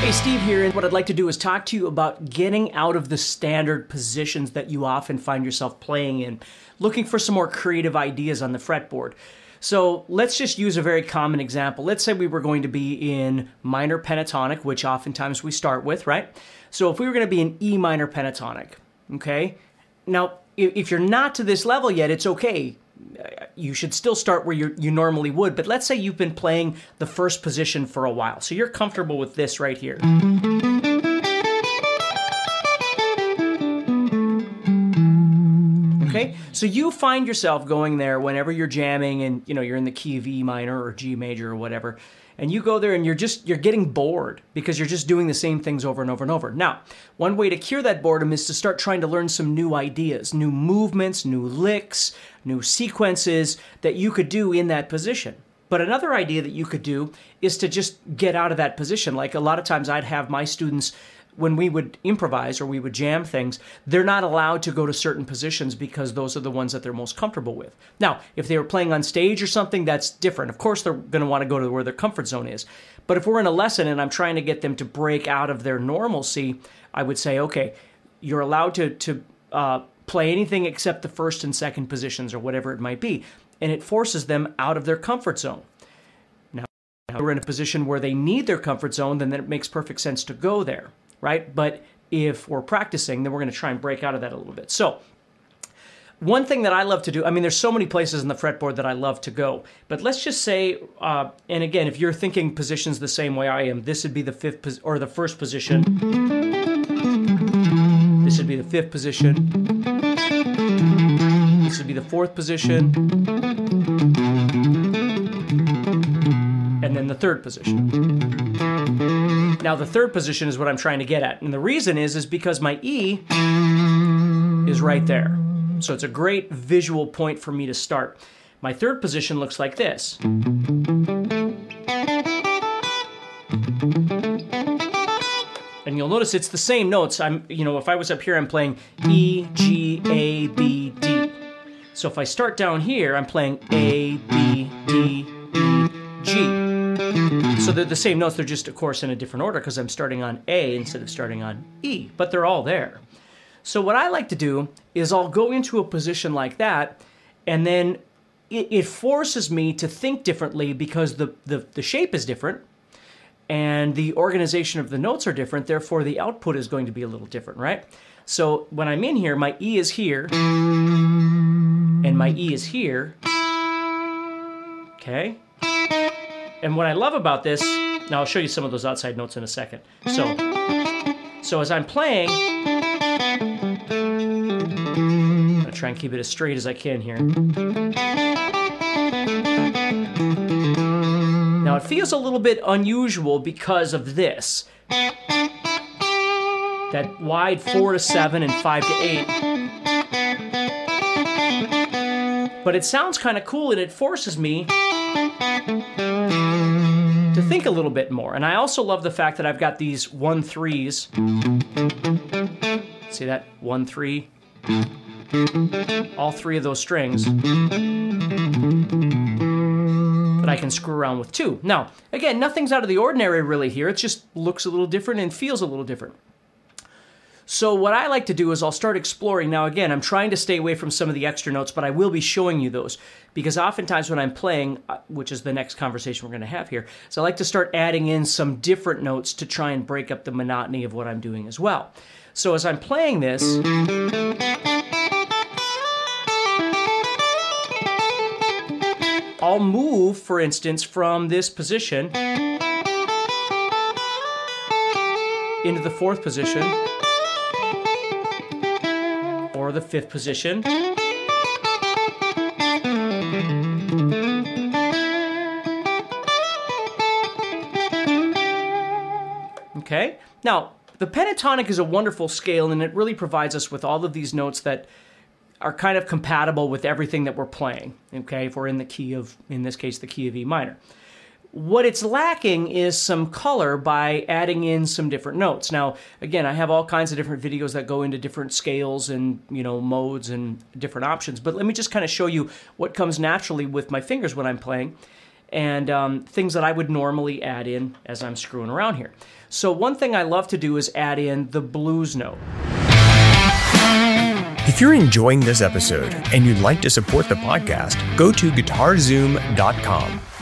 Hey, Steve here, and what I'd like to do is talk to you about getting out of the standard positions that you often find yourself playing in, looking for some more creative ideas on the fretboard. So let's just use a very common example. Let's say we were going to be in minor pentatonic, which oftentimes we start with, right? So if we were going to be in E minor pentatonic, okay? Now, if you're not to this level yet, it's okay. You should still start where you you normally would, but let's say you've been playing the first position for a while. So you're comfortable with this right here. Okay, so you find yourself going there whenever you're jamming and you know you're in the key of E minor or G major or whatever, and you go there and you're just you're getting bored because you're just doing the same things over and over and over. Now, one way to cure that boredom is to start trying to learn some new ideas, new movements, new licks, new sequences that you could do in that position. But another idea that you could do is to just get out of that position. Like a lot of times I'd have my students when we would improvise or we would jam things, they're not allowed to go to certain positions because those are the ones that they're most comfortable with. Now, if they were playing on stage or something, that's different. Of course, they're going to want to go to where their comfort zone is. But if we're in a lesson and I'm trying to get them to break out of their normalcy, I would say, okay, you're allowed to to uh, play anything except the first and second positions or whatever it might be, and it forces them out of their comfort zone Now if we're in a position where they need their comfort zone, then it makes perfect sense to go there right? But if we're practicing, then we're going to try and break out of that a little bit. So, one thing that I love to do, I mean, there's so many places in the fretboard that I love to go, but let's just say, uh, and again, if you're thinking positions the same way I am, this would be the fifth pos- or the first position. This would be the fifth position. This would be the fourth position. And then the third position. Now the third position is what I'm trying to get at. And the reason is is because my E is right there. So it's a great visual point for me to start. My third position looks like this. And you'll notice it's the same notes. I'm, you know, if I was up here, I'm playing E, G, A, B, D. So if I start down here, I'm playing A, B, D. So they're the same notes, they're just, of course, in a different order because I'm starting on A instead of starting on E, but they're all there. So what I like to do is I'll go into a position like that, and then it, it forces me to think differently because the, the, the shape is different and the organization of the notes are different, therefore the output is going to be a little different, right? So when I'm in here, my E is here, and my E is here. Okay? And what I love about this, now I'll show you some of those outside notes in a second. So, so as I'm playing, I'm gonna try and keep it as straight as I can here. Now it feels a little bit unusual because of this. That wide four to seven and five to eight. But it sounds kind of cool and it forces me to think a little bit more. And I also love the fact that I've got these one threes. See that? One three. All three of those strings that I can screw around with too. Now, again, nothing's out of the ordinary really here. It just looks a little different and feels a little different. So what I like to do is I'll start exploring. Now again, I'm trying to stay away from some of the extra notes, but I will be showing you those because oftentimes when I'm playing, uh, which is the next conversation we're going to have here, so I like to start adding in some different notes to try and break up the monotony of what I'm doing as well. So as I'm playing this, I'll move, for instance, from this position into the fourth position the fifth position. Okay? Now, the pentatonic is a wonderful scale and it really provides us with all of these notes that are kind of compatible with everything that we're playing. Okay, if we're in the key of, in this case, the key of E minor. What it's lacking is some color by adding in some different notes. Now, again, I have all kinds of different videos that go into different scales and you know modes and different options. But let me just kind of show you what comes naturally with my fingers when I'm playing, and um, things that I would normally add in as I'm screwing around here. So one thing I love to do is add in the blues note. If you're enjoying this episode and you'd like to support the podcast, go to guitarzoom.com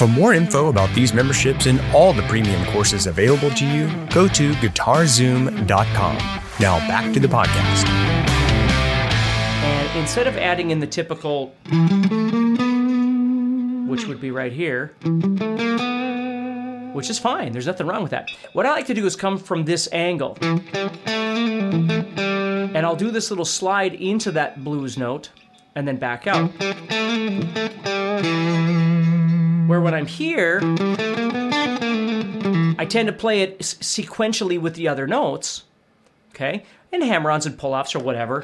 For more info about these memberships and all the premium courses available to you, go to guitarzoom.com. Now back to the podcast. And instead of adding in the typical, which would be right here, which is fine, there's nothing wrong with that. What I like to do is come from this angle. And I'll do this little slide into that blues note and then back out. Where when I'm here, I tend to play it sequentially with the other notes, okay? And hammer ons and pull offs or whatever.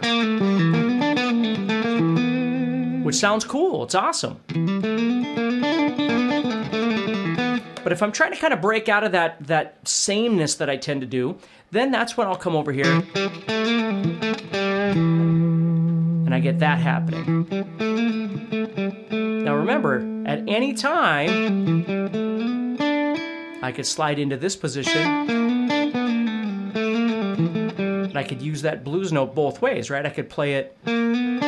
Which sounds cool, it's awesome. But if I'm trying to kind of break out of that, that sameness that I tend to do, then that's when I'll come over here and I get that happening. Now remember, at any time, I could slide into this position. And I could use that blues note both ways, right? I could play it. And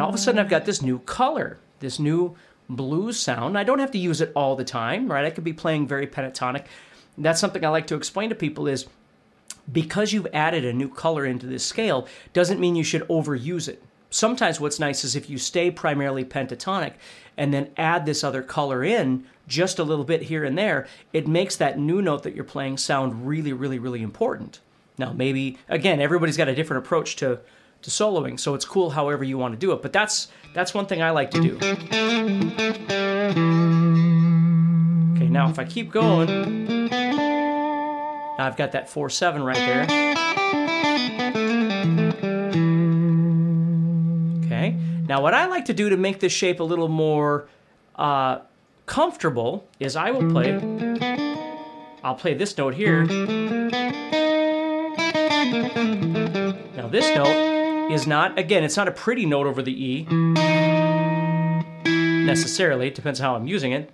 all of a sudden, I've got this new color, this new blues sound. I don't have to use it all the time, right? I could be playing very pentatonic. That's something I like to explain to people is because you've added a new color into this scale doesn't mean you should overuse it. Sometimes what's nice is if you stay primarily pentatonic and then add this other color in just a little bit here and there, it makes that new note that you're playing sound really, really, really important. Now, maybe again, everybody's got a different approach to to soloing, so it's cool however you want to do it. But that's that's one thing I like to do. Okay, now if I keep going, now I've got that 4 7 right there. Okay, now what I like to do to make this shape a little more uh, comfortable is I will play, I'll play this note here. Now this note is not, again, it's not a pretty note over the E necessarily. It depends how I'm using it.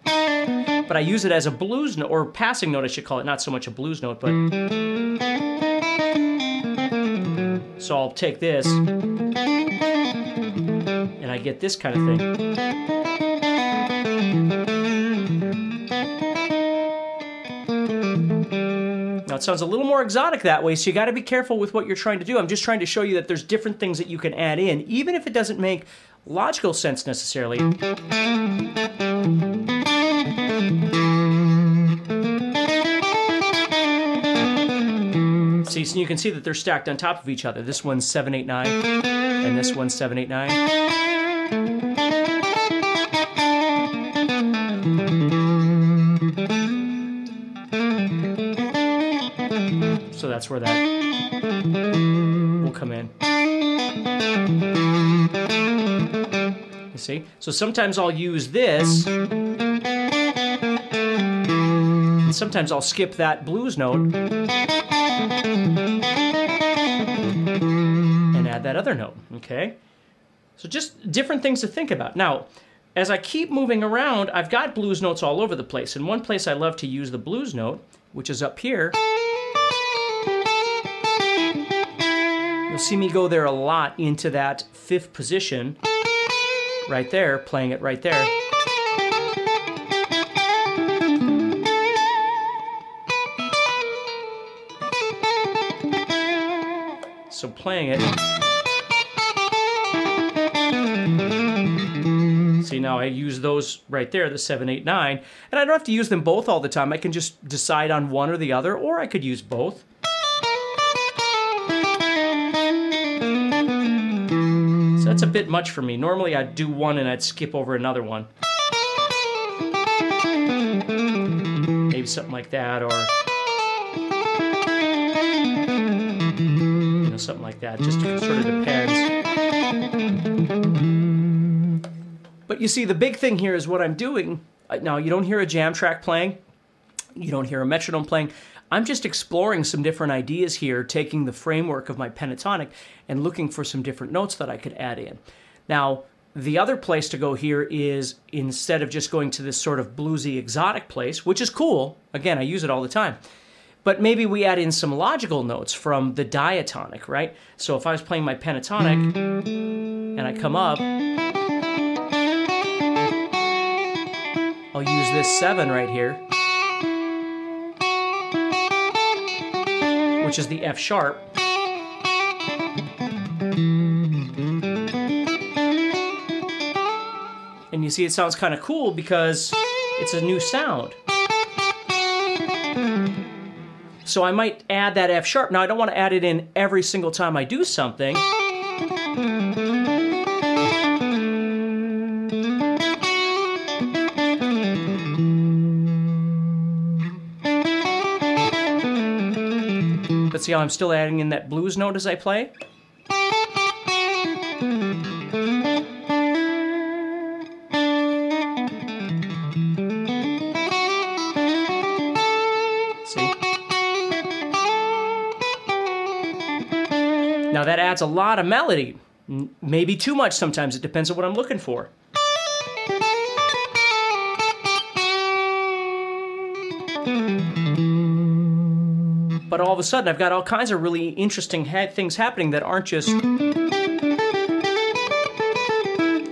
But I use it as a blues note, or passing note, I should call it, not so much a blues note, but. So I'll take this, and I get this kind of thing. Now it sounds a little more exotic that way, so you got to be careful with what you're trying to do. I'm just trying to show you that there's different things that you can add in, even if it doesn't make logical sense necessarily. See, so you can see that they're stacked on top of each other. This one's 789, and this one's 789. So that's where that will come in. You see? So sometimes I'll use this. And sometimes I'll skip that blues note and add that other note, okay? So just different things to think about. Now, as I keep moving around, I've got blues notes all over the place. And one place I love to use the blues note, which is up here. You'll see me go there a lot into that fifth position, right there, playing it right there. Playing it. See, now I use those right there, the 7, 8, 9, and I don't have to use them both all the time. I can just decide on one or the other, or I could use both. So that's a bit much for me. Normally I'd do one and I'd skip over another one. Maybe something like that, or something like that. Just sort of depends. But you see, the big thing here is what I'm doing. uh, Now, you don't hear a jam track playing, you don't hear a metronome playing. I'm just exploring some different ideas here, taking the framework of my pentatonic and looking for some different notes that I could add in. Now, the other place to go here is instead of just going to this sort of bluesy exotic place, which is cool, again, I use it all the time, but maybe we add in some logical notes from the diatonic, right? So if I was playing my pentatonic and I come up, I'll use this seven right here, which is the F sharp. And you see, it sounds kind of cool because it's a new sound. So I might add that F sharp. Now, I don't want to add it in every single time I do something. But see how I'm still adding in that blues note as I play? Now that adds a lot of melody. Maybe too much sometimes. It depends on what I'm looking for. But all of a sudden, I've got all kinds of really interesting ha- things happening that aren't just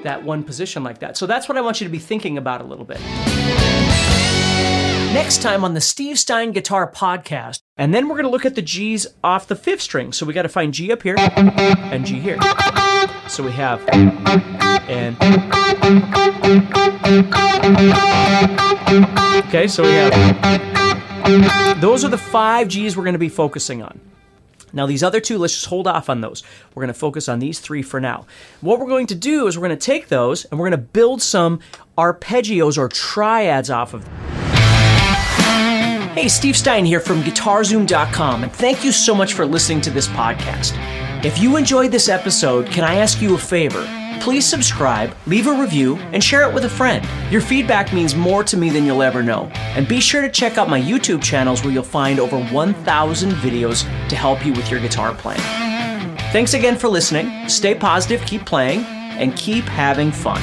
that one position like that. So that's what I want you to be thinking about a little bit. Next time on the Steve Stein Guitar Podcast. And then we're going to look at the G's off the fifth string. So we got to find G up here and G here. So we have and. Okay, so we have. Those are the five G's we're going to be focusing on. Now, these other two, let's just hold off on those. We're going to focus on these three for now. What we're going to do is we're going to take those and we're going to build some arpeggios or triads off of them. Hey, Steve Stein here from GuitarZoom.com, and thank you so much for listening to this podcast. If you enjoyed this episode, can I ask you a favor? Please subscribe, leave a review, and share it with a friend. Your feedback means more to me than you'll ever know. And be sure to check out my YouTube channels where you'll find over 1,000 videos to help you with your guitar playing. Thanks again for listening. Stay positive, keep playing, and keep having fun.